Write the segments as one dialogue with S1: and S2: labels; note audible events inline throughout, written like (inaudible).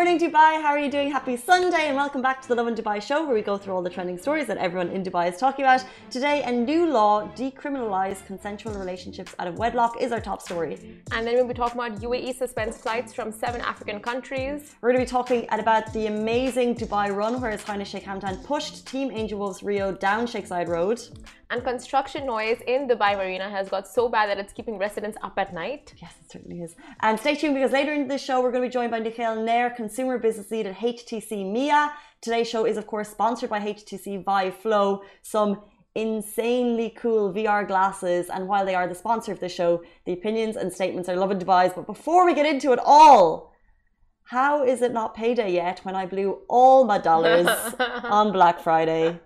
S1: Morning Dubai, how are you doing? Happy Sunday and welcome back to the Lovin Dubai show where we go through all the trending stories that everyone in Dubai is talking about. Today, a new law decriminalized consensual relationships out of wedlock is our top story.
S2: And then we'll be talking about UAE suspends flights from seven African countries.
S1: We're going to be talking about the amazing Dubai run where His Highness Sheikh Hamdan pushed Team Angel Wolf's Rio down Sheikh Zayed Road.
S2: And construction noise in Dubai Marina has got so bad that it's keeping residents up at night.
S1: Yes, it certainly is. And stay tuned because later in the show, we're going to be joined by Nikhil Nair, Consumer Business Lead at HTC MEA. Today's show is, of course, sponsored by HTC Vive Flow, some insanely cool VR glasses. And while they are the sponsor of the show, the opinions and statements are Lovin Dubai's. But before we get into it all, how is it not payday yet when I blew all my dollars (laughs) on Black Friday?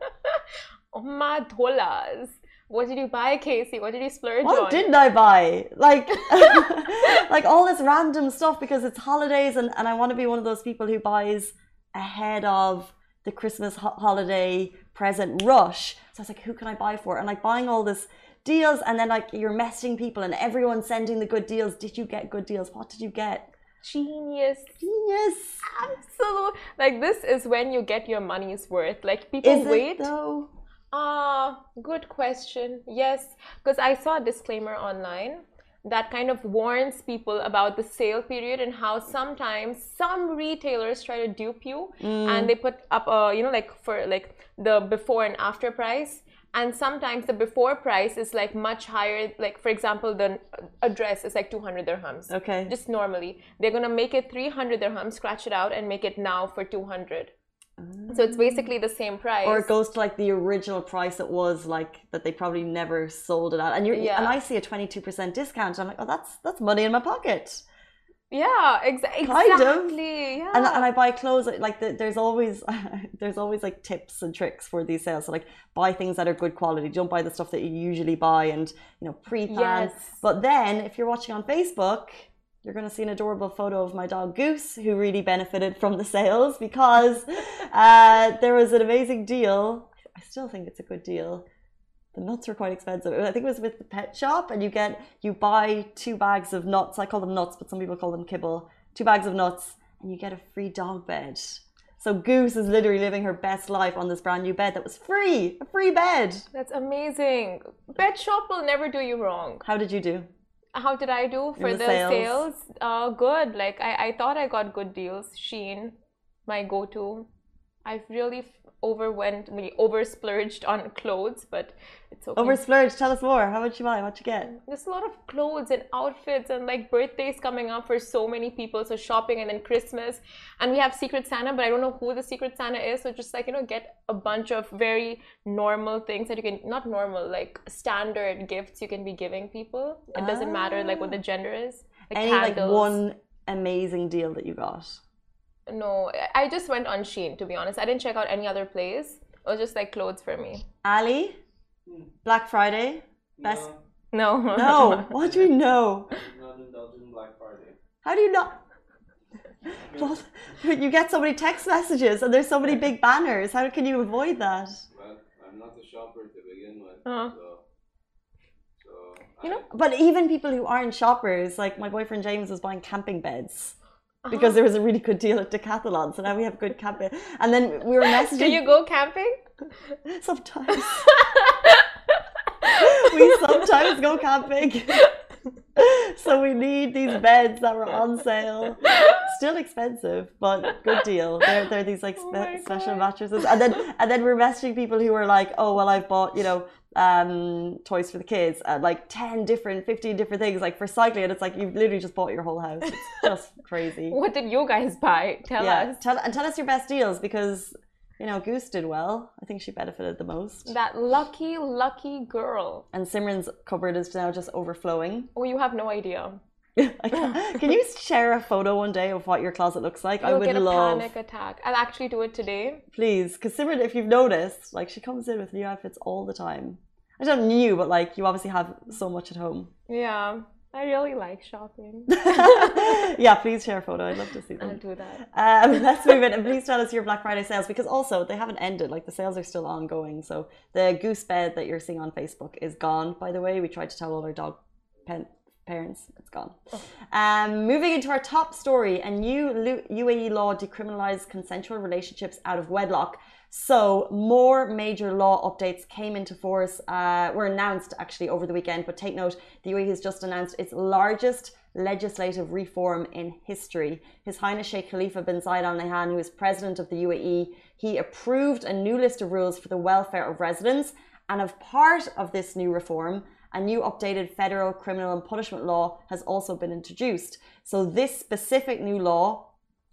S2: Oh my dollars. What did you buy, Casey? What did you splurge
S1: what
S2: on?
S1: didn't I buy? Like, (laughs) (laughs) like all this random stuff because it's holidays, and, and I want to be one of those people who buys ahead of the Christmas ho- holiday present rush. So I was like, who can I buy for? And like buying all this deals, and then like you're messaging people, and everyone's sending the good deals. Did you get good deals? What did you get?
S2: Genius.
S1: Genius.
S2: Absolute. Like this is when you get your money's worth. Like people
S1: Is
S2: wait.
S1: it though?
S2: Ah, good question. Yes, because I saw a disclaimer online that kind of warns people about the sale period and how sometimes some retailers try to dupe you and they put up a you know like for like the before and after price. And sometimes the before price is like much higher like for example the address is like 200 dirhams.
S1: Okay.
S2: just normally. They're gonna make it 300 dirhams scratch it out and make it now for 200 so it's basically the same price
S1: or it goes to like the original price it was like that they probably never sold it at and you
S2: Yeah.
S1: and I see a 22% discount I'm like oh that's that's money in my pocket
S2: Yeah, exa-
S1: Kind of.
S2: exactly. Yeah.
S1: and, and I buy clothes like the, there's always (laughs) there's always like tips and tricks for these sales so like buy things that are good quality don't buy the stuff that you usually buy and you know pre-plan
S2: Yes.
S1: but then if you're watching on Facebook you're going to see an adorable photo of my dog Goose who really benefited from the sales because uh, there was an amazing deal I still think it's a good deal the nuts were quite expensive. I think it was with the pet shop, and you get you buy two bags of nuts. I call them nuts, but some people call them kibble. Two bags of nuts, and you get a free dog bed. So Goose is literally living her best life on this brand new bed that was free, a free bed.
S2: That's amazing. Pet shop will never do you wrong.
S1: How did you do?
S2: How did I do for
S1: the
S2: the,
S1: sales?
S2: sales? Uh, good. Like I, I thought I got good deals. Shein, my go-to. I've really overwent, me over splurged on clothes, but it's okay.
S1: Over splurge. Tell us more. How much you buy? What you get?
S2: There's a lot of clothes and outfits and like birthdays coming up for so many people. So shopping and then Christmas. And we have Secret Santa, but I don't know who the Secret Santa is. So just like, you know, get a bunch of very normal things that you can, not normal, like standard gifts you can be giving people. It doesn't matter like what the ah. gender is. Like
S1: Any like one amazing deal that you got?
S2: No, I- I just went on Shein, to be honest. I didn't check out any other place. It was just like clothes for me.
S1: Ali, Black Friday. Best.
S2: No. (laughs)
S1: No. what do you know?
S3: not indulging Black Friday.
S1: How do you not? Well, (laughs) you get so many text messages and there's so many big banners. How can you avoid that?
S3: Well, I'm not a shopper to begin with,
S2: Uh-huh.
S3: so so
S2: You know,
S3: I,
S1: But even people who aren't shoppers, like my boyfriend James was buying camping beds. Because uh-huh. there was a really good deal at Decathlon. So now we have good camping. And then we were messaging (laughs)
S2: do you go camping?
S1: sometimes. (laughs) we sometimes go camping. (laughs) so we need these beds that were on sale. Still expensive, but good deal. They're, they're these like
S2: Oh
S1: spe-
S2: my
S1: special
S2: God.
S1: mattresses. And then and then we're messaging people who are like, oh well I've bought, you know, um toys for the kids uh, like 10 different 15 different things like for cycling and it's like you've literally just bought your whole house it's (laughs) just crazy
S2: What did you guys buy? Tell
S1: yeah
S2: us.
S1: tell, and tell us your best deals because you know goose did well i think she benefited the most
S2: That lucky, lucky girl.
S1: and Simran's cupboard is now just overflowing.
S2: Oh, you have no idea. (laughs)
S1: Can't- you (laughs) share a photo one day of what your closet looks like? I
S2: You'll
S1: would
S2: get a
S1: love,
S2: panic attack. I'll actually do it today.
S1: please, because Simran, if you've noticed, like she comes in with new outfits all the time. I don't new, but like you obviously have so much at home.
S2: Yeah. I really like shopping. (laughs) (laughs)
S1: yeah, please share a photo. I'd love to see them.
S2: I'll do that.
S1: Um, (laughs) let's move in and please tell us your Black Friday sales because also they haven't ended. Like the sales are still ongoing. So the goose bed that you're seeing on Facebook is gone. By the way, we tried to tell all our dog pen- parents it's gone. Um, moving into our top story, a new UAE law decriminalized consensual relationships out of wedlock. So more major law updates came into force, uh, were announced actually over the weekend. But take note, the UAE has just announced its largest legislative reform in history. His Highness Sheikh Khalifa bin Zayed Al Nahyan, who is president of the UAE, he approved a new list of rules for the welfare of residents. And as part of this new reform, a new updated federal criminal and punishment law has also been introduced. So this specific new law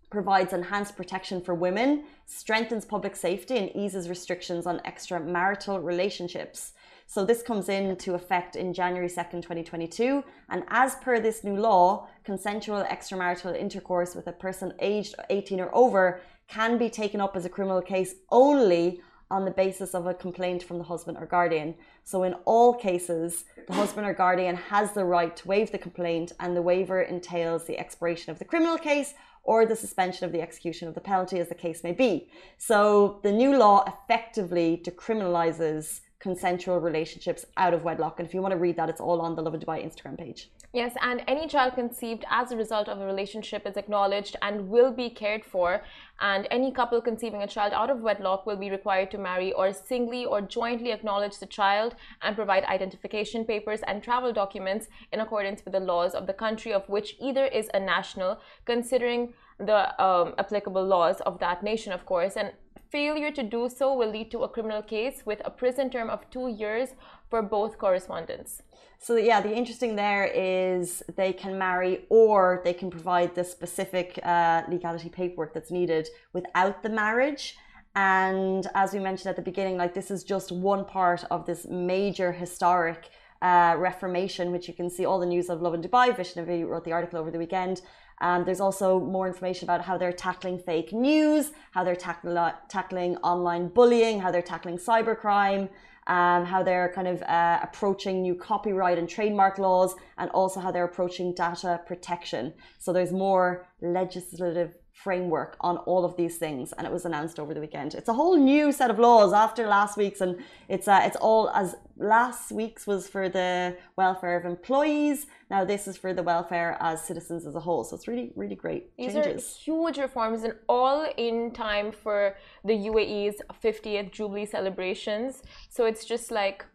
S1: provides enhanced protection for women, strengthens public safety, and eases restrictions on extramarital relationships. So this comes into effect in January 2nd, 2022. And as per this new law, consensual extramarital intercourse with a person aged 18 or over can be taken up as a criminal case only on the basis of a complaint from the husband or guardian. So in all cases, the husband or guardian has the right to waive the complaint and the waiver entails the expiration of the criminal case or the suspension of the execution of the penalty as the case may be. So the new law effectively decriminalizes consensual relationships out of wedlock. And if you want to read that, it's all on the Lovin Dubai Instagram page.
S2: Yes, and any child conceived as a result of a relationship is acknowledged and will be cared for. And any couple conceiving a child out of wedlock will be required to marry or singly or jointly acknowledge the child and provide identification papers and travel documents in accordance with the laws of the country of which either is a national, considering the um, applicable laws of that nation, of course. And failure to do so will lead to a criminal case with a prison term of two years for both correspondents.
S1: So yeah, the interesting there is they can marry or they can provide the specific uh, legality paperwork that's needed without the marriage. And as we mentioned at the beginning, like this is just one part of this major historic uh, reformation, which you can see all the news of Lovin Dubai. Vaishnavi wrote the article over the weekend. Um, there's also more information about how they're tackling fake news, how they're tackling tackling online bullying, how they're tackling cybercrime, um, how they're kind of uh, approaching new copyright and trademark laws, and also how they're approaching data protection. So there's more legislative framework on all of these things, and it was announced over the weekend. It's a whole new set of laws after last week's, and it's uh, it's all as last week's was for the welfare of employees. Now this is for the welfare as citizens as a whole. So it's really really great
S2: These
S1: changes.
S2: are huge reforms and all in time for the UAE's 50th Jubilee celebrations. So it's just like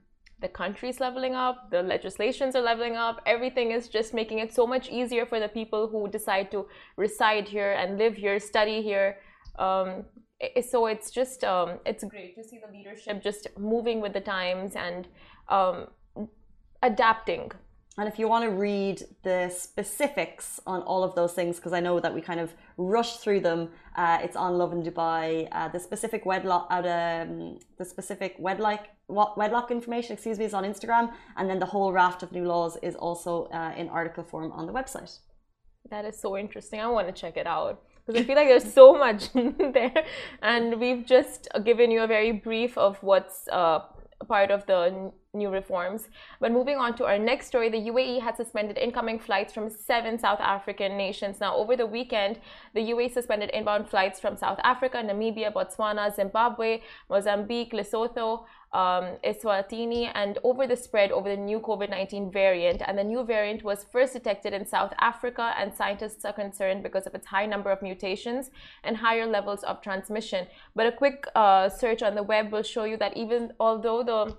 S2: the country's leveling up, the legislations are leveling up, everything is just making it so much easier for the people who decide to reside here and live here, study here. Um, so it's just um, it's great to see the leadership just moving with the times and um, adapting.
S1: And if you want to read the specifics on all of those things, because I know that we kind of rushed through them, uh, it's on Lovin Dubai. Uh, the specific wedlock, out um, the specific wedlock, wedlock information, excuse me, is on Instagram, and then the whole raft of new laws is also uh, in article form on the website.
S2: That is so interesting. I want to check it out because I feel like there's so (laughs) much there, and we've just given you a very brief of what's uh, part of the new reforms. But moving on to our next story, the UAE had suspended incoming flights from seven South African nations. Now, over the weekend, the UAE suspended inbound flights from South Africa, Namibia, Botswana, Zimbabwe, Mozambique, Lesotho, um, Eswatini, and over the spread over the new COVID 19 variant. And the new variant was first detected in South Africa, and scientists are concerned because of its high number of mutations and higher levels of transmission. But a quick uh, search on the web will show you that even although the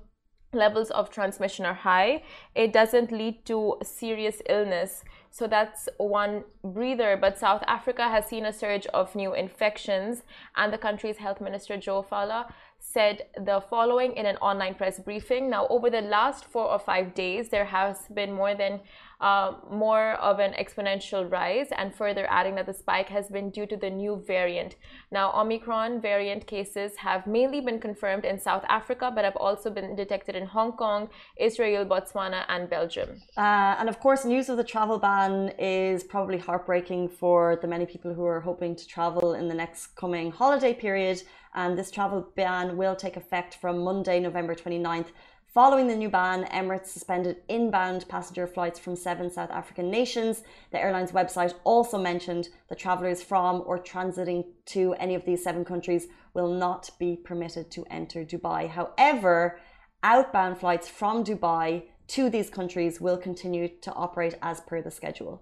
S2: levels of transmission are high, it doesn't lead to serious illness. So that's one breather. But South Africa has seen a surge of new infections, and the country's health minister, Joe Phaahla, said the following in an online press briefing. Now, over the last four or five days, there has been more than uh, more of an exponential rise, and further adding that the spike has been due to the new variant. Now, Omicron variant cases have mainly been confirmed in South Africa, but have also been detected in Hong Kong, Israel, Botswana, and Belgium.
S1: Uh, and of course, news of the travel ban is probably heartbreaking for the many people who are hoping to travel in the next coming holiday period. And this travel ban will take effect from Monday, November 29th Following the new ban, Emirates suspended inbound passenger flights from seven South African nations. The airline's website also mentioned that travellers from or transiting to any of these seven countries will not be permitted to enter Dubai. However, outbound flights from Dubai to these countries will continue to operate as per the schedule.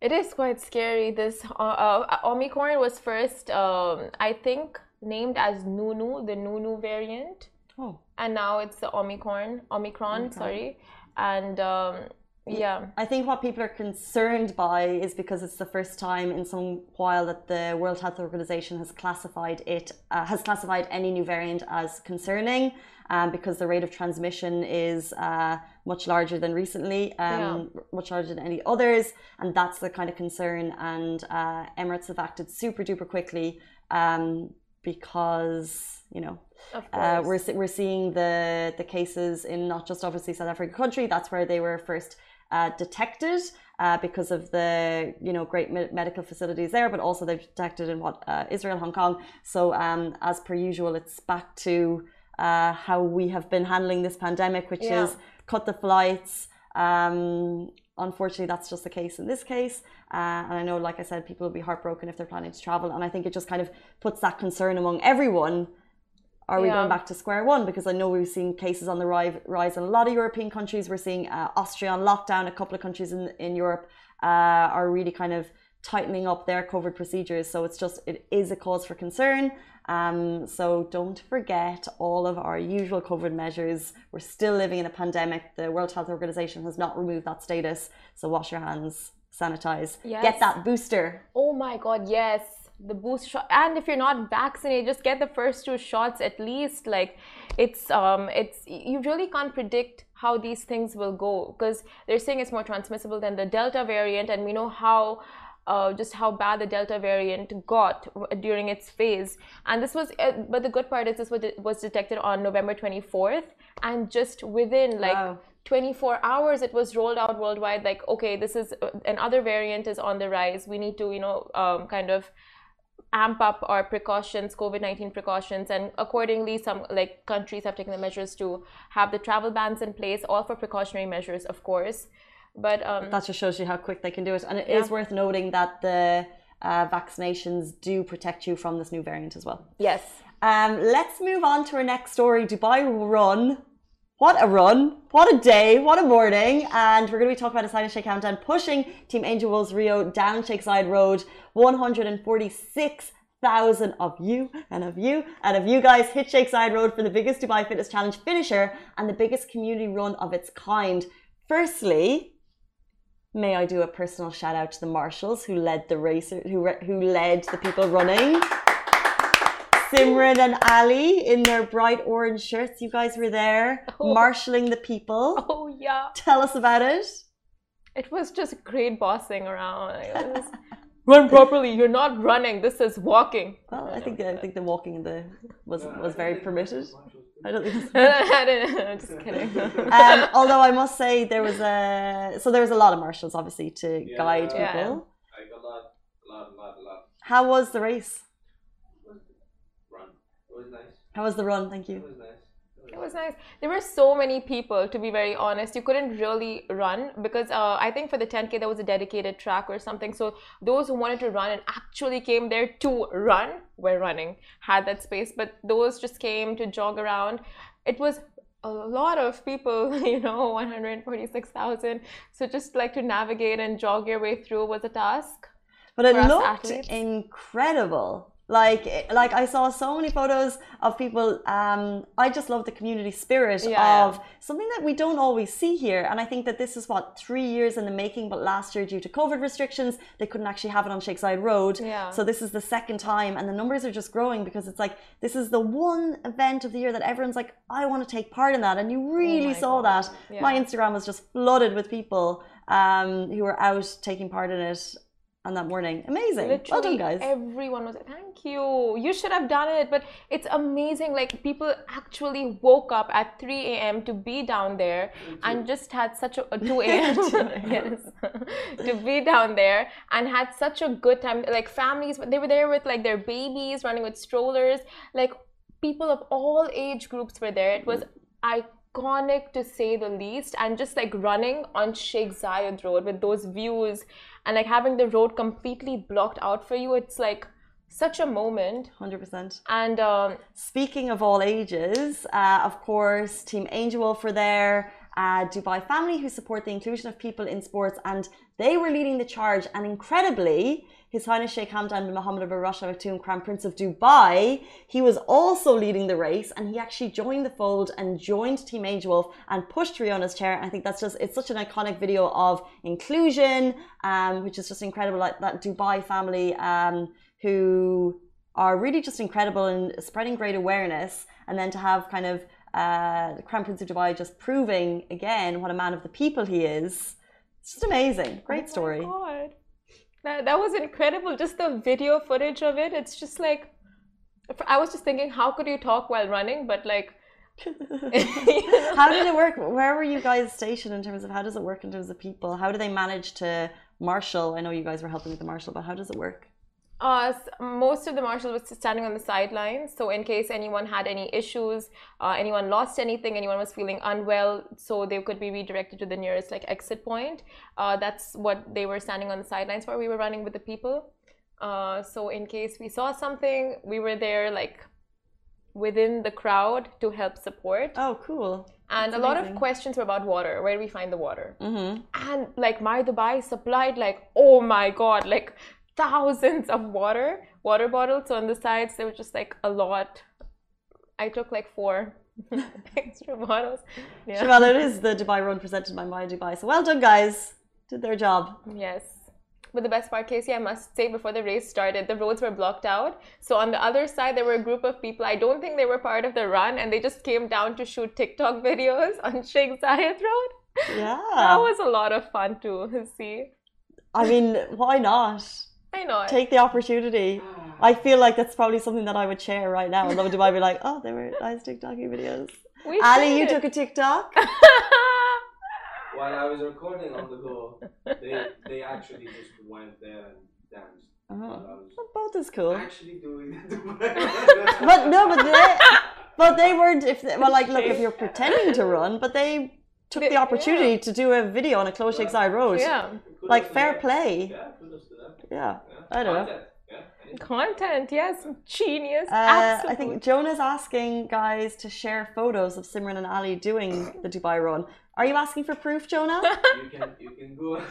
S2: It is quite scary. This uh, uh, Omicron was first, um, I think, named as Nunu, the Nunu variant.
S1: Oh.
S2: And now it's the Omicron, Omicron,
S1: Omicron.
S2: sorry. And um, yeah.
S1: I think what people are concerned by is because it's the first time in some while that the World Health Organization has classified it uh, has classified any new variant as concerning, um, because the rate of transmission is uh, much larger than recently, um, much larger than any others, and that's the kind of concern. And uh, Emirates have acted super duper quickly um, because you know uh, we're we're seeing the the cases in not just obviously South Africa country. That's where they were first uh, detected uh, because of the you know great me- medical facilities there, but also they've detected in what uh, Israel, Hong Kong. So um, as per usual, it's back to uh, how we have been handling this pandemic, which
S2: Yeah.
S1: is cut the flights. Um, unfortunately, that's just the case in this case. Uh, and I know, like I said, people will be heartbroken if they're planning to travel. And I think it just kind of puts that concern among everyone. Are we
S2: Yeah.
S1: going back to square one? Because I know we've seen cases on the rise, in a lot of European countries. We're seeing uh, Austria on lockdown. A couple of countries in, in Europe uh, are really kind of tightening up their COVID procedures. So it's just, it is a cause for concern. Um, so don't forget all of our usual COVID measures. We're still living in a pandemic. The World Health Organization has not removed that status. So wash your hands, sanitize,
S2: Yes.
S1: get that booster.
S2: Oh my God, yes. The boost shot, and if you're not vaccinated, just get the first two shots at least. Like, it's um, it's you really can't predict how these things will go because they're saying it's more transmissible than the Delta variant, and we know how. Uh, just how bad the Delta variant got during its phase, and this was. Uh, but the good part is this was, was detected on November 24th, and just within like
S1: Wow.
S2: 24 hours it was rolled out worldwide like okay this is uh, another variant is on the rise we need to you know um, kind of amp up our precautions covid-19 precautions and accordingly some like countries have taken the measures to have the travel bans in place all for precautionary measures of course but um,
S1: that just shows you how quick they can do it. And it is
S2: Yeah.
S1: worth noting that the uh, vaccinations do protect you from this new variant as well.
S2: yes
S1: Um, let's move on to our next story Dubai run. What a run! What a day! What a morning! And we're going to be talking about a Silent Sheikh Hamdan pushing Team Angel Wolf's Rio down Sheikh Zayed Road. 146,000 of you and of you and of you guys hit Sheikh Zayed Road for the biggest Dubai Fitness Challenge finisher and the biggest community run of its kind. Firstly, May I do a personal shout out to the marshals who led the racer, who who led the people running. Simran and Ali in their bright orange shirts. You guys were there, (laughs)
S2: Oh.
S1: marshalling the people.
S2: oh yeah
S1: Tell us about it.
S2: it was just great bossing around it was, (laughs) run properly you're not running this is walking
S1: Well, I think I think the walking the was was very permitted. I don't think. (laughs)
S2: I didn't, just kidding (laughs)
S1: Um, although I must say there was a so there was a lot of marshals obviously to
S3: Yeah.
S1: guide
S2: Yeah.
S1: people.
S3: Like a lot, a lot, a lot, a lot.
S1: How was the race?
S3: Run. It was nice.
S1: How was the run? Thank
S3: It
S1: you.
S3: was nice.
S2: It was nice. There were so many people, to be very honest. You couldn't really run because uh, I think for the 10K there was a dedicated track or something. So those who wanted to run and actually came there to run were running, had that space. But those just came to jog around. It was a lot of people, (laughs) you know, 146,000. So just like to navigate and jog your way through was a task.
S1: But it looked incredible. Like, like I saw so many photos of people. Um, I just love the community spirit
S2: Yeah.
S1: of something that we don't always see here. And I think that this is what three years in the making. But last year, due to COVID restrictions, they couldn't actually have it on Sheikh Zayed Road.
S2: Yeah.
S1: So this is the second time, and the numbers are just growing because it's like this is the one event of the year that everyone's like, I want to take part in that, and you really
S2: my
S1: saw
S2: God.
S1: that.
S2: Yeah.
S1: My Instagram was just flooded with people um, who were out taking part in it on that morning. Amazing. well done, guys.
S2: everyone was like, thank you. You should have done it. But it's amazing. Like people actually woke up at 3 a.m. to be down there and just had such a uh, 2 (laughs) a.m. (laughs) yes, to be down there and had such a good time. Like families, they were there with like their babies running with strollers. Like people of all age groups were there. It was iconic to say the least. And just like running on Sheikh Zayed Road with those views and like having the road completely blocked out for you, it's like such a moment.
S1: 100%.
S2: And um,
S1: Speaking of all ages, uh, of course, Team Angel Wolf were there, uh, Dubai family who support the inclusion of people in sports, and they were leading the charge. And incredibly, His Highness Sheikh Hamdan bin Mohammed bin Rashid Al Maktoum, Crown Prince of Dubai, he was also leading the race, and he actually joined the fold and joined Team Angel Wolf and pushed Riona's chair. And I think that's just it's such an iconic video of inclusion, um, which is just incredible. Like that Dubai family. Um, who are really just incredible in spreading great awareness, and then to have kind of uh, the Crown Prince of Dubai just proving again what a man of the people he is. It's just amazing. Great story.
S2: Oh my God. That, that was incredible. Just the video footage of it. It's just like, I was just thinking, how could you talk while running? But like, (laughs) (laughs)
S1: how did it work? Where were you guys stationed in terms of how does it work in terms of people? How do they manage to marshal? I know you guys were helping with the marshal, but how does it work?
S2: Uh, most of the marshals was standing on the sidelines. So, in case anyone had any issues, uh, anyone lost anything, anyone was feeling unwell, so they could be redirected to the nearest like exit point. Uh, that's what they were standing on the sidelines for. We were running with the people. Uh, so, in case we saw something, we were there like within the crowd to help support.
S1: Oh, cool.
S2: And
S1: That's
S2: a lot
S1: amazing.
S2: of questions were about water. Where do we find the water?
S1: Mm-hmm.
S2: and like Mai Dubai supplied like oh my god like thousands of water water bottles so on the sides there was just like a lot i took like four (laughs) extra bottles yeah
S1: Well, it is the Dubai Run presented by Mai Dubai. So well done, guys. Did their job.
S2: yes but the best part casey i must say before the race started the roads were blocked out so on the other side there were a group of people i don't think they were part of the run and they just came down to shoot tiktok (laughs) videos on sheikh zayed road
S1: Yeah.
S2: that was a lot of fun to see
S1: I mean, why not?
S2: I know
S1: Take the opportunity. I feel like that's probably something that I would share right now. And Love Dubai be like, oh, they were nice TikToky videos.
S2: we
S1: Ali, you took a TikTok. (laughs)
S3: While I was recording on the go, they they actually just went there and danced.
S1: Oh,
S3: While
S1: well, both is cool.
S3: actually doing (laughs) it.
S1: But no, but they, (laughs) but they weren't. If they, well, like, look, if you're pretending to run, but they took
S2: They-
S1: the opportunity to do a video on a close Sheikh Zayed road.
S2: yeah
S1: Like fair play.
S3: Yeah, kudos to them.
S1: Yeah.
S3: Yeah.
S1: I don't know.
S3: Content. Yeah.
S2: Content, yes, genius.
S1: Uh, I think Jonah's asking guys to share photos of Simran and Ali doing the Dubai run. Are you asking for proof, Jonah? (laughs)
S3: You can you can go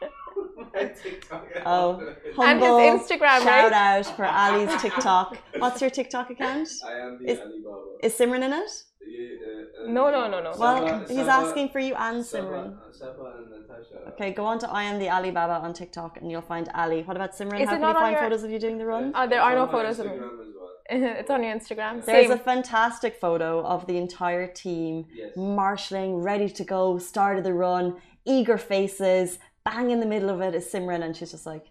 S3: (laughs) my TikTok. (laughs)
S1: Oh.
S2: And his
S1: Humble
S2: Instagram,
S1: shout
S2: right?
S1: out for Ali's TikTok. What's your TikTok account?
S3: I am the
S1: Is-
S3: Alibaba.
S1: Is Simran in it?
S3: Yeah,
S2: No, no, no, no.
S1: Well,
S3: Saba-
S1: he's
S3: Saba-
S1: asking for you and Simran.
S3: uh, Saba and Natasha.
S1: Okay, go on to I am the Alibaba on TikTok and you'll find Ali. What about Simran?
S2: Is
S1: How
S2: it
S1: can
S2: not
S1: we
S2: on
S1: find
S2: your-
S1: photos of you doing the run?
S2: Uh, there are no
S3: on my
S2: photos of me.
S3: Well. (laughs)
S2: it's on your Instagram.
S1: There's
S2: Same.
S1: a fantastic photo of the entire team
S3: Yes.
S1: marshalling, ready to go, start of the run, eager faces. Bang in the middle of it is Simran, and she's just like,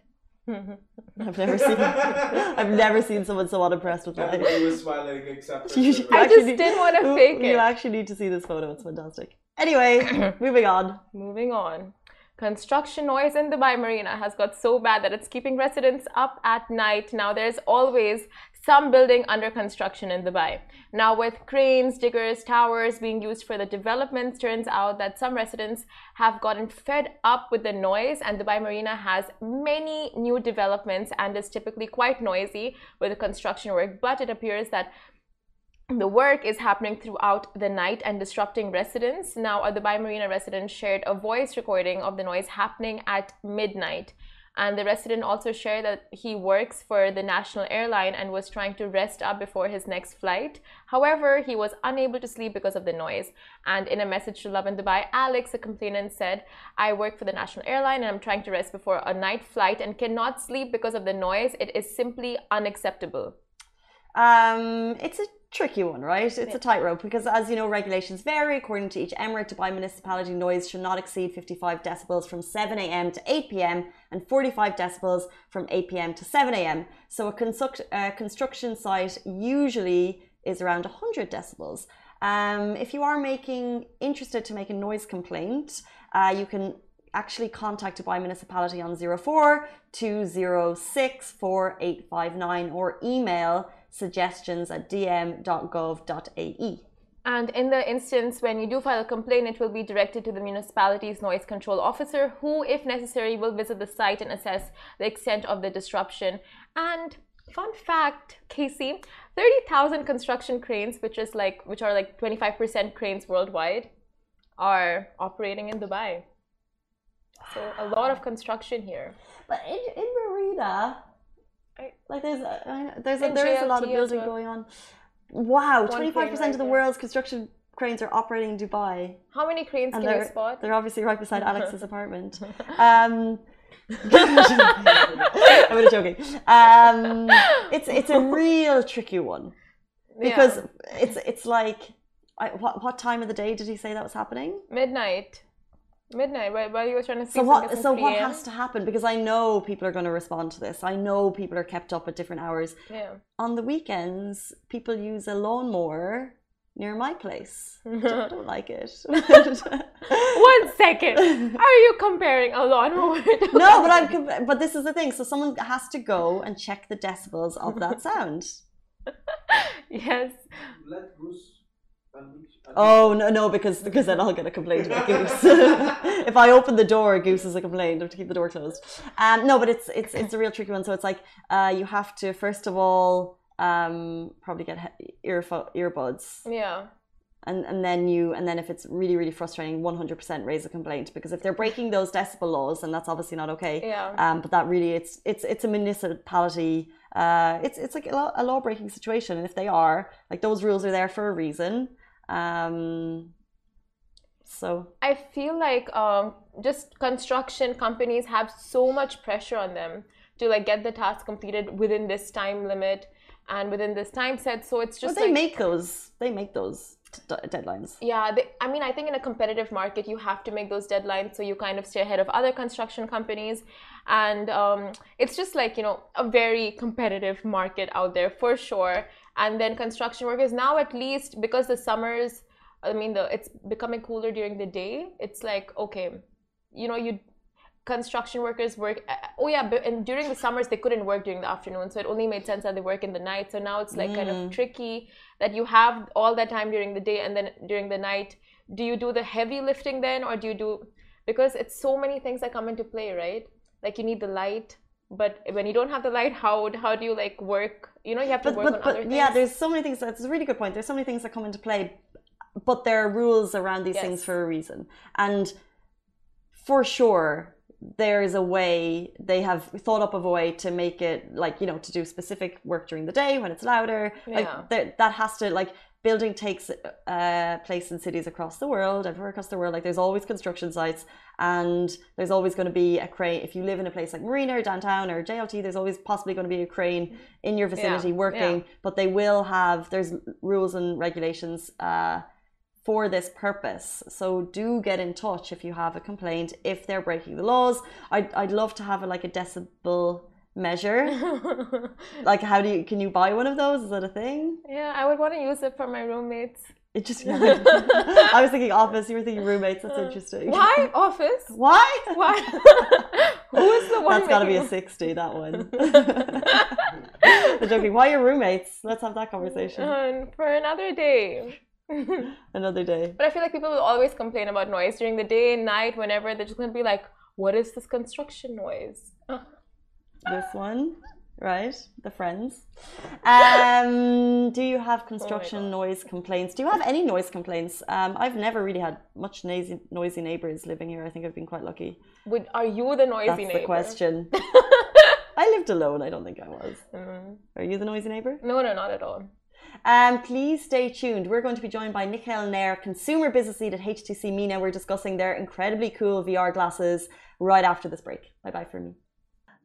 S1: (laughs) I've never seen, (laughs) I've never seen someone so unimpressed with life.
S3: Everybody was smiling except for (laughs)
S1: You-
S2: I just
S1: need-
S2: didn't want to
S1: You-
S2: fake
S1: You
S2: it.
S1: actually need to see this photo. It's fantastic. Anyway, (coughs) moving on.
S2: Moving on. Construction noise in Dubai Marina has got so bad that it's keeping residents up at night. Now, there's always some building under construction in Dubai. Now, with cranes, diggers, towers being used for the developments, turns out that some residents have gotten fed up with the noise, and Dubai Marina has many new developments and is typically quite noisy with the construction work. But it appears that the work is happening throughout the night and disrupting residents. Now, a Dubai Marina resident shared a voice recording of the noise happening at midnight. And the resident also shared that he works for the national airline and was trying to rest up before his next flight. However, he was unable to sleep because of the noise. And in a message to Lovin Dubai, Alex, a complainant, said, I work for the national airline and I'm trying to rest before a night flight and cannot sleep because of the noise. It is simply unacceptable.
S1: Um, it's a tricky one, right? It's a tightrope because, as you know, regulations vary. According to each emirate, Dubai municipality noise should not exceed 55 decibels from 7 a.m. to 8 p.m. and 45 decibels from 8 p.m. to 7 a.m. So a construct, uh, construction site usually is around 100 decibels. Um, if you are making interested to make a noise complaint, uh, you can actually contact Dubai Municipality on 04 206 4859 or email suggestions at dm.gov.ae.
S2: And in the instance when you do file a complaint, it will be directed to the municipality's noise control officer, who, if necessary, will visit the site and assess the extent of the disruption. And fun fact, Casey, 30,000 construction cranes, which is like which are like 25% cranes worldwide, are operating in Dubai. So a lot of construction here.
S1: But in, in Marina,
S2: I-
S1: like there's a, there's a, there is a lot of building
S2: well.
S1: going on. Wow, twenty five percent of the world's construction cranes are operating in Dubai,
S2: How many cranes
S1: and
S2: can you spot?
S1: they're obviously right beside (laughs) Alex's apartment. (laughs) Um, (laughs) I'm only joking. Um, it's it's a real tricky one because
S2: Yeah.
S1: it's it's like I, what what time of the day did he say that was happening?
S2: midnight, midnight. Right, while you were trying to see
S1: So what?
S2: get some
S1: So what has to happen? Because I know people are going to respond to this. I know people are kept up at different hours.
S2: Yeah.
S1: On the weekends, people use a lawnmower near my place. I (laughs) don't like it. (laughs)
S2: One second. Are you comparing a lawnmower? to-
S1: no, but I'm. com- But this is the thing. So someone has to go and check the decibels of that (laughs) sound.
S2: yes.
S3: Let Goose unleash.
S1: Oh no, no, because because then I'll get a complaint about Goose. (laughs) if I open the door, Goose is a complaint. I have to keep the door closed. Um, no, but it's it's it's a real tricky one. So it's like uh, you have to first of all um, probably get he- earfo- earbuds,
S2: Yeah.
S1: and and then you and then if it's really really frustrating, one hundred percent raise a complaint because if they're breaking those decibel laws, then that's obviously not okay.
S2: Yeah.
S1: Um, but that really it's it's it's a municipality. Uh, it's it's like a law, a law breaking situation, and if they are like those rules are there for a reason. Um, so
S2: I feel like um, just construction companies have so much pressure on them to like get the task completed within this time limit and within this time set. So it's just
S1: they
S2: like
S1: make those they make those d- deadlines.
S2: Yeah, they, I mean, I think in a competitive market, you have to make those deadlines so you kind of stay ahead of other construction companies. And um, it's just like, you know, a very competitive market out there for sure. And then construction workers now, at least because the summers, I mean, the it's becoming cooler during the day. It's like, okay, you know, you construction workers work uh, oh yeah but and during the summers they couldn't work during the afternoon so it only made sense that they work in the night so now it's like kind of tricky that you have all that time during the day and then during the night do you do the heavy lifting then or do you do because it's so many things that come into play right like you need the light but when you don't have the light how how do you like work you know you have to
S1: But
S2: work
S1: but,
S2: on
S1: but
S2: other things
S1: yeah, there's so many things. That's a really good point. There's so many things that come into play, but there are rules around these things for a reason. And for sure, there is a way they have thought up of a way to make it like you know to do specific work during the day when it's louder.
S2: Yeah.
S1: Like that has to like building takes uh, place in cities across the world, everywhere across the world. Like there's always construction sites, and there's always going to be a crane. If you live in a place like Marina or downtown or JLT, there's always possibly going to be a crane in your vicinity
S2: Yeah,
S1: working. But they will have there's rules and regulations. Uh, for this purpose. So do get in touch if you have a complaint if they're breaking the laws. I'd, I'd love to have a, like a decibel measure. (laughs) like how do you can you buy one of those? Is that a thing?
S2: yeah i would want to use it for my roommates
S1: It just (laughs) I was thinking office, you were thinking roommates, that's interesting.
S2: why (laughs) office
S1: Why?
S2: why who is the one
S1: That's gotta be a 60, that one. I'm joking. Why your roommates? Let's have that conversation
S2: Um, for another day.
S1: another day.
S2: But I feel like people will always complain about noise during the day and night, whenever they're just gonna be like, "What is this construction noise?"
S1: This one, right? The friends. Um, do you have construction
S2: God.
S1: noise complaints? Do you have any noise complaints? Um, I've never really had much noisy, noisy neighbors living here. I think I've been quite lucky.
S2: Would are you the noisy
S1: That's
S2: neighbor?
S1: the question. (laughs) I lived alone. I don't think I was.
S2: Mm.
S1: Are you the noisy neighbor?
S2: No, no, not at all.
S1: Um, please stay tuned. We're going to be joined by Nikhil Nair, Consumer Business Lead at HTC Mina. We're discussing their incredibly cool VR glasses right after this break. Bye bye for me.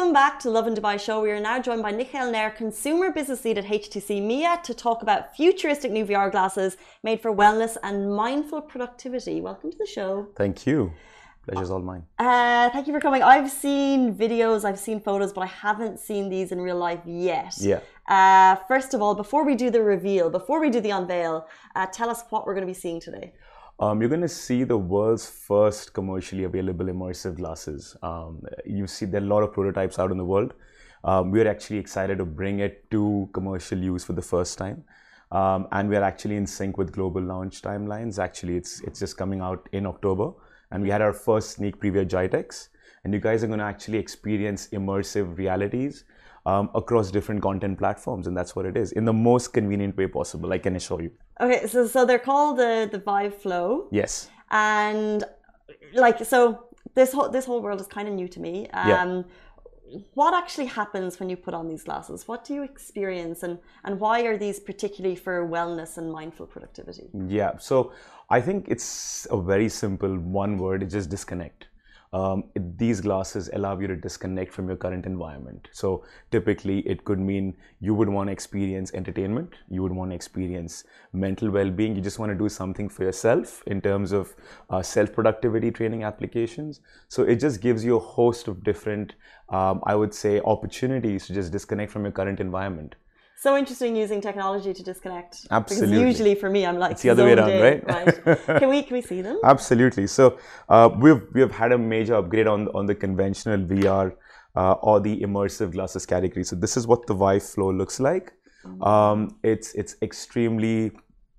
S1: Welcome back to Lovin Dubai Show. We are now joined by Nikhil Nair, Consumer Business Lead at HTC MEA, to talk about futuristic new VR glasses made for wellness and mindful productivity. Welcome to the show.
S4: Thank you. Pleasure's all mine.
S1: Uh, thank you for coming. I've seen videos, I've seen photos, but I haven't seen these in real life yet.
S4: Yeah.
S1: Uh, first of all, before we do the reveal, before we do the unveil, uh, tell us what we're going to be seeing today.
S4: Um, you're going to see the world's first commercially available immersive glasses. Um, you see there are a lot of prototypes out in the world. Um, we're actually excited to bring it to commercial use for the first time. Um, and we're actually in sync with global launch timelines. Actually, it's it's just coming out in October, and we had our first sneak preview at GITEX. And you guys are going to actually experience immersive realities um, across different content platforms, and that's what it is in the most convenient way possible. I can assure you.
S1: Okay, so so they're called the the Vive Flow,
S4: Yes.
S1: and like so this whole this whole world is kind of new to me. Um,
S4: Yeah.
S1: What actually happens when you put on these glasses? What do you experience, and and why are these particularly for wellness and mindful productivity?
S4: Yeah, so I think it's a very simple one word, it's just disconnect. Um, these glasses allow you to disconnect from your current environment. So typically, it could mean you would want to experience entertainment, you would want to experience mental well being, you just want to do something for yourself in terms of uh, self productivity training applications. So it just gives you a host of different, um, I would say, opportunities to just disconnect from your current environment.
S1: So interesting using technology to disconnect.
S4: Absolutely.
S1: Because usually for me, I'm like
S4: It's the other way around,
S1: in,
S4: right?
S1: right? (laughs) Can we can we see them?
S4: Absolutely. So uh, we've we've had a major upgrade on on the conventional VR uh, or the immersive glasses category. So this is what the Vive Flow looks like. Um, it's it's extremely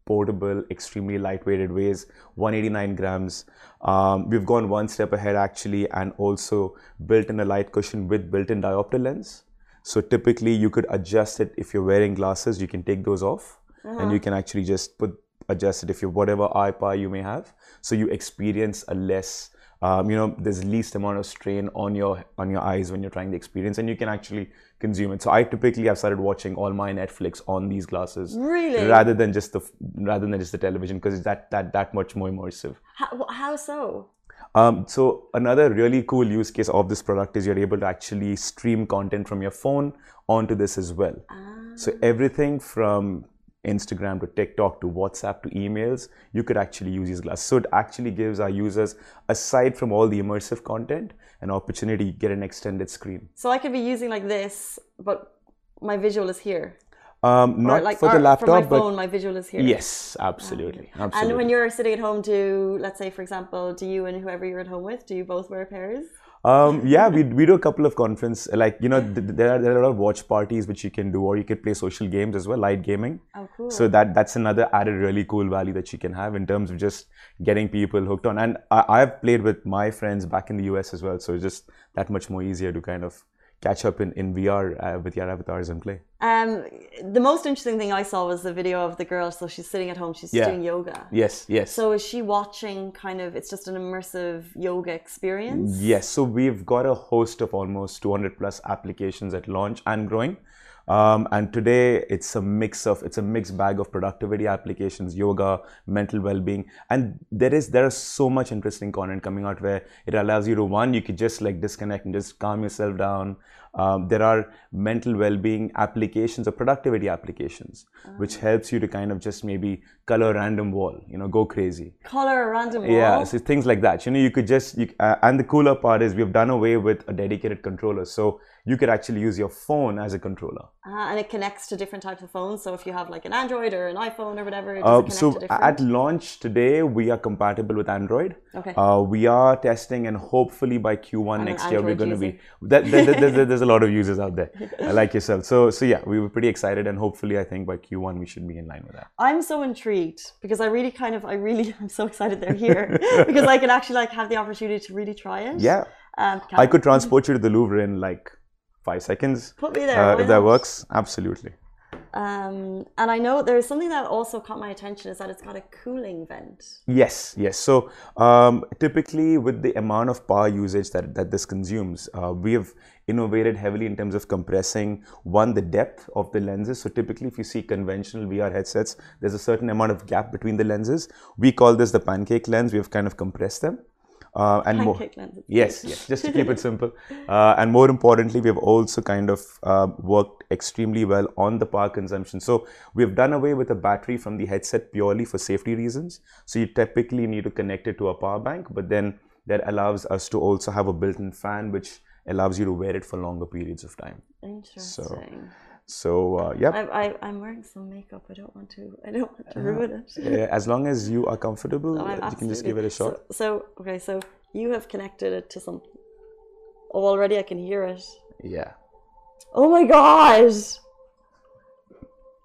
S4: portable, extremely lightweighted, weighs 189 grams. Um, we've gone one step ahead actually, and also built in a light cushion with built-in diopter lens. So typically, you could adjust it if you're wearing glasses. You can take those off, and you can actually just put adjust it if you're whatever eye power you may have. So you experience a less, um, you know, there's least amount of strain on your on your eyes when you're trying the experience, and you can actually consume it. So I typically have started watching all my Netflix on these glasses,
S1: Really?
S4: rather than just the rather than just the television because it's that that that much more immersive.
S1: How, how so?
S4: Um, so another really cool use case of this product is you're able to actually stream content from your phone onto this as well. So everything from Instagram to TikTok to WhatsApp to emails, you could actually use these glasses. So it actually gives our users, aside from all the immersive content, an opportunity to get an extended screen.
S1: So I could be using like this, but my visual is here.
S4: Um, not
S1: like
S4: for the laptop,
S1: my
S4: but
S1: phone, my visual is here.
S4: yes, absolutely, absolutely.
S1: And when you're sitting at home, do let's say, for example, do you and whoever you're at home with, do you both wear pairs?
S4: Um, (laughs) yeah, we, we do a couple of conference, like, you know, th- there are, there are a lot of watch parties which you can do, or you could play social games as well, light gaming.
S1: Oh, cool.
S4: So that that's another added really cool value that you can have in terms of just getting people hooked on. And I, I've played with my friends back in the US as well, so it's just that much more easier to kind of catch up in, in VR uh, with your avatars and play.
S1: Um, the most interesting thing I saw was the video of the girl. So she's sitting at home, she's
S4: Yeah.
S1: doing yoga.
S4: Yes, yes.
S1: So is she watching kind of? It's just an immersive yoga experience.
S4: Yes, so we've got a host of almost 200 plus applications at launch and growing. Um, and today it's a mix of it's a mixed bag of productivity applications, yoga, mental well-being, and there is there is so much interesting content coming out where it allows you to one you could just like disconnect and just calm yourself down. Um, there are mental well-being applications or productivity applications, which helps you to kind of just maybe color a random wall, you know, go crazy.
S1: Color a random wall.
S4: Yeah, so things like that. You know, you could just, you, uh, and the cooler part is we've done away with a dedicated controller. So you could actually use your phone as a controller.
S1: Uh, and it connects to different types of phones. So if you have like an Android or an iPhone or whatever, it
S4: Uh, so
S1: to different?
S4: at launch today, we are compatible with Android.
S1: Okay.
S4: Uh, we are testing, and hopefully by Q1
S1: an
S4: next year, we're going to be. That, that, that- there's, there's a lot of users out there, uh, like (laughs) yourself. So, so yeah, we were pretty excited, and hopefully, I think by Q1 we should be in line with that.
S1: I'm so intrigued because I really kind of, I really, (laughs) I'm so excited they're here (laughs) because I can actually like have the opportunity to really try it.
S4: Yeah,
S1: Um,
S4: I could transport you to the Louvre in like five seconds.
S1: Put me there.
S4: Uh, if that works, absolutely.
S1: Um, and I know there's something that also caught my attention is that it's got a cooling vent.
S4: Yes, yes. So um, typically, with the amount of power usage that, that this consumes, uh, we have innovated heavily in terms of compressing one the depth of the lenses. So typically, if you see conventional VR headsets, there's a certain amount of gap between the lenses. We call this the pancake lens. We have kind of compressed them. Uh, and more. Yes, yes, just to keep it simple. Uh, and more importantly, we have also kind of uh, worked extremely well on the power consumption. So we have done away with a battery from the headset purely for safety reasons. So you typically need to connect it to a power bank, but then that allows us to also have a built-in fan, which allows you to wear it for longer periods of time.
S1: Interesting.
S4: So uh, yep.
S1: I, I, I'm wearing some makeup. I don't want to. I don't want to ruin it.
S4: Uh, as long as you are comfortable,
S1: No,
S4: you can just give it a shot.
S1: So, so okay, so you have connected it to something. Oh, already I can hear it.
S4: Yeah.
S1: Oh my gosh.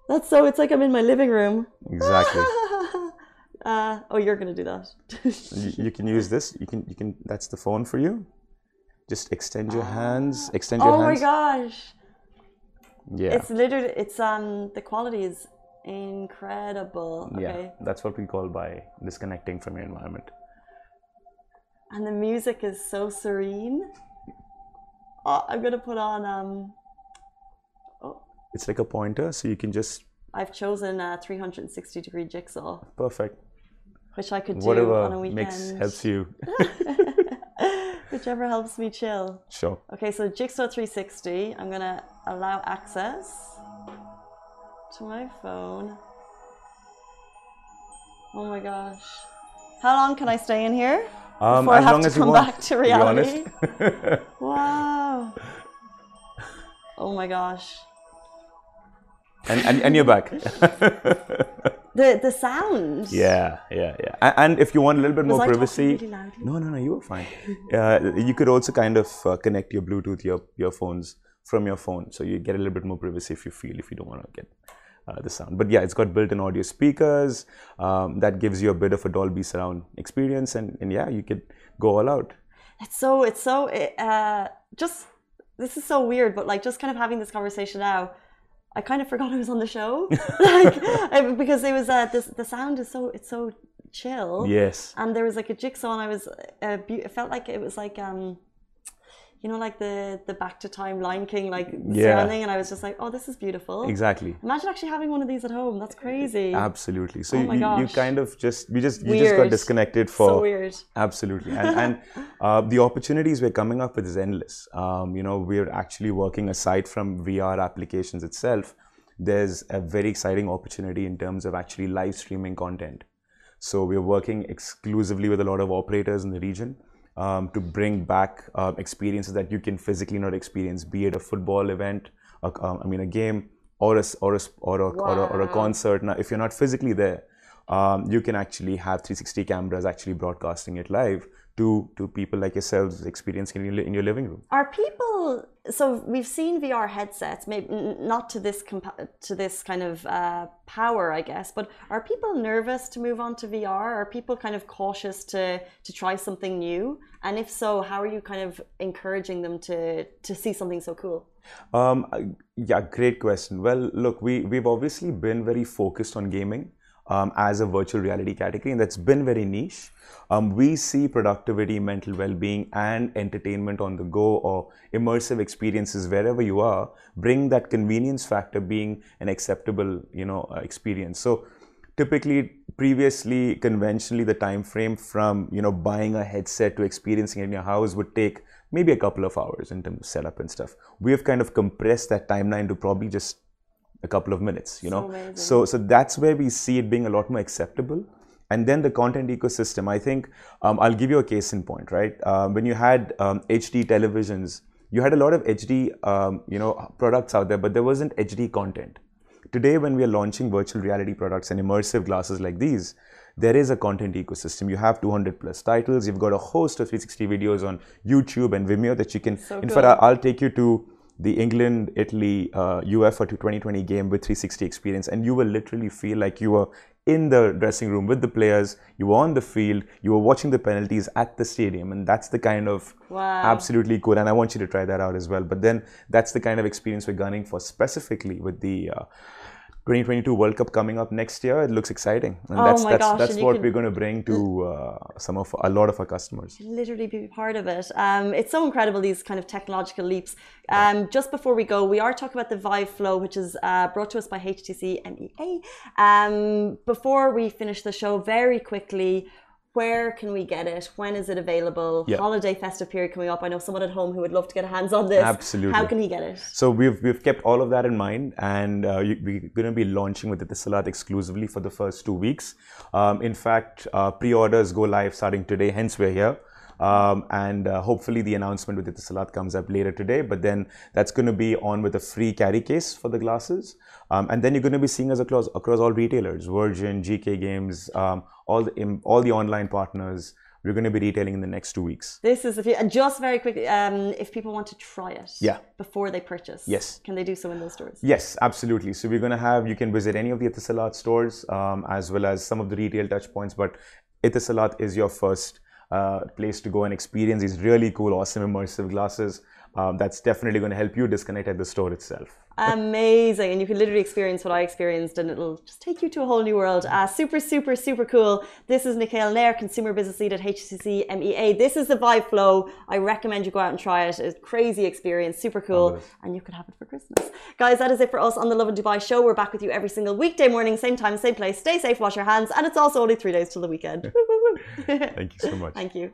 S1: That's so. It's like I'm in my living room.
S4: Exactly. (laughs)
S1: uh, oh, you're gonna do that.
S4: you, you can (laughs) use this. You can. You can. That's the phone for you. Just extend your hands. Extend your hands.
S1: oh my gosh!
S4: Yeah.
S1: It's literally. It's um. The quality is incredible.
S4: Yeah.
S1: Okay.
S4: That's what we call by disconnecting from your environment.
S1: And the music is so serene. Oh, I'm gonna put on um. Oh,
S4: It's like a pointer, so you can just
S1: I've chosen a 360 degree jigsaw,
S4: perfect.
S1: which I could do on a
S4: Whatever
S1: weekend.
S4: makes helps you. (laughs)
S1: Whichever helps me chill.
S4: Sure.
S1: Okay, so Jigsaw 360, I'm gonna allow access to my phone. Oh my gosh. How long can I stay in here?
S4: Um,
S1: Before I have
S4: long
S1: to
S4: as
S1: come
S4: want.
S1: back to reality? (laughs) Wow. Oh my gosh.
S4: and, and and you're back. (laughs)
S1: The the sound.
S4: yeah, yeah, yeah. A- And if you want a little bit
S1: Was
S4: more
S1: I
S4: privacy,
S1: really
S4: no, no, no, you were fine. (laughs) Uh, you could also kind of uh, connect your Bluetooth your your phones from your phone, so you get a little bit more privacy if you feel if you don't want to get uh, the sound. But yeah, it's got built-in audio speakers um, that gives you a bit of a Dolby surround experience, and, and yeah, you could go all out.
S1: It's so it's so uh just this is so weird, but like just kind of having this conversation now, I kind of forgot (laughs) I was on the show, (laughs) like because it was uh this the sound is so it's so chill,
S4: Yes.
S1: and there was like a jigsaw, and I was uh, be- it felt like it was like um. You know, like the the back to time Lion King, like
S4: Yeah.
S1: surrounding, and I was just like, "Oh, this is beautiful."
S4: Exactly.
S1: Imagine actually having one of these at home. That's crazy.
S4: Absolutely. So
S1: Oh
S4: you, you- kind of just you just you just got disconnected for
S1: so weird.
S4: Absolutely, and, and (laughs) uh, the opportunities we're coming up with is endless. Um, you know, we're actually working aside from VR applications itself. There's a very exciting opportunity in terms of actually live streaming content. So we're working exclusively with a lot of operators in the region um, to bring back uh, experiences that you can physically not experience, be it a football event, a, um, I mean, a game, or a or a or a, or a, or a concert. Now, if you're not physically there, um, you can actually have 360 cameras actually broadcasting it live to to people like yourselves experiencing in your, in your living room.
S1: Are people so we've seen VR headsets, maybe not to this compa- to this kind of uh, power, I guess, but are people nervous to move on to VR? Are people kind of cautious to to try something new? And if so, how are you kind of encouraging them to to see something so cool?
S4: Um, yeah, great question. Well, look, we we've obviously been very focused on gaming um, as a virtual reality category, and that's been very niche. Um, we see productivity, mental well-being, and entertainment on the go or immersive experiences wherever you are bring that convenience factor being an acceptable, you know, uh, experience. So typically previously conventionally the time frame from you know buying a headset to experiencing it in your house would take maybe a couple of hours in terms of setup and stuff we have kind of compressed that timeline to probably just a couple of minutes you know
S1: amazing.
S4: so so that's where we see it being a lot more acceptable and then the content ecosystem i think um, i'll give you a case in point right um, when you had um, hd televisions you had a lot of hd um, you know products out there but there wasn't hd content Today, when we are launching virtual reality products and immersive glasses like these, there is a content ecosystem. You have 200 plus titles. You've got a host of 360 videos on YouTube and Vimeo that you can.
S1: So
S4: in fact, I'll take you to the England Italy uh, UEFA to 2020 game with 360 experience, and you will literally feel like you were in the dressing room with the players. You were on the field. You were watching the penalties at the stadium, and that's the kind of
S1: Wow.
S4: absolutely cool. And I want you to try that out as well. But then that's the kind of experience we're gunning for specifically with the. Uh, 2022 World Cup coming up next year. It looks exciting, and
S1: Oh
S4: that's
S1: my
S4: that's,
S1: gosh,
S4: that's what we're going to bring to uh, some of a lot of our customers.
S1: literally be part of it. Um, it's so incredible these kind of technological leaps. Um, just before we go, we are talking about the Vive Flow, which is uh, brought to us by HTC MEA. Um, before we finish the show, very quickly, where can we get it? When is it available? Holiday festive period coming up. I know someone at home who would love to get hands on this.
S4: Absolutely.
S1: How can he get it?
S4: So we've we've kept all of that in mind, and uh, you, we're going to be launching with Etisalat exclusively for the first two weeks. Um, in fact, uh, pre-orders go live starting today. Hence, we're here. Um, and uh, hopefully the announcement with Etisalat comes up later today. But then that's going to be on with a free carry case for the glasses. Um, and then you're going to be seeing us across across all retailers, Virgin, Geekay Games, um, all the all the online partners. We're going to be retailing in the next two weeks.
S1: This is and just very quickly, um, if people want to try it,
S4: Yeah.
S1: before they purchase,
S4: Yes.
S1: can they do so in those stores?
S4: Yes, absolutely. So we're going to have, you can visit any of the Etisalat stores um, as well as some of the retail touch points, but Etisalat is your first uh, place to go and experience these really cool, awesome, immersive glasses. Um, that's definitely going to help you disconnect at the store itself.
S1: Amazing, and you can literally experience what I experienced, and it'll just take you to a whole new world. Uh, super, super, super cool. This is Nikhil Nair, Consumer Business Lead at HTC MEA. This is the Vive Flow. I recommend you go out and try it. It's a crazy experience, super cool,
S4: Fabulous.
S1: and you could have it for Christmas. Guys, that is it for us on the Lovin Dubai show. We're back with you every single weekday morning, same time, same place. Stay safe, wash your hands, and it's also only three days till the weekend. (laughs)
S4: Thank you so much. (laughs)
S1: Thank you.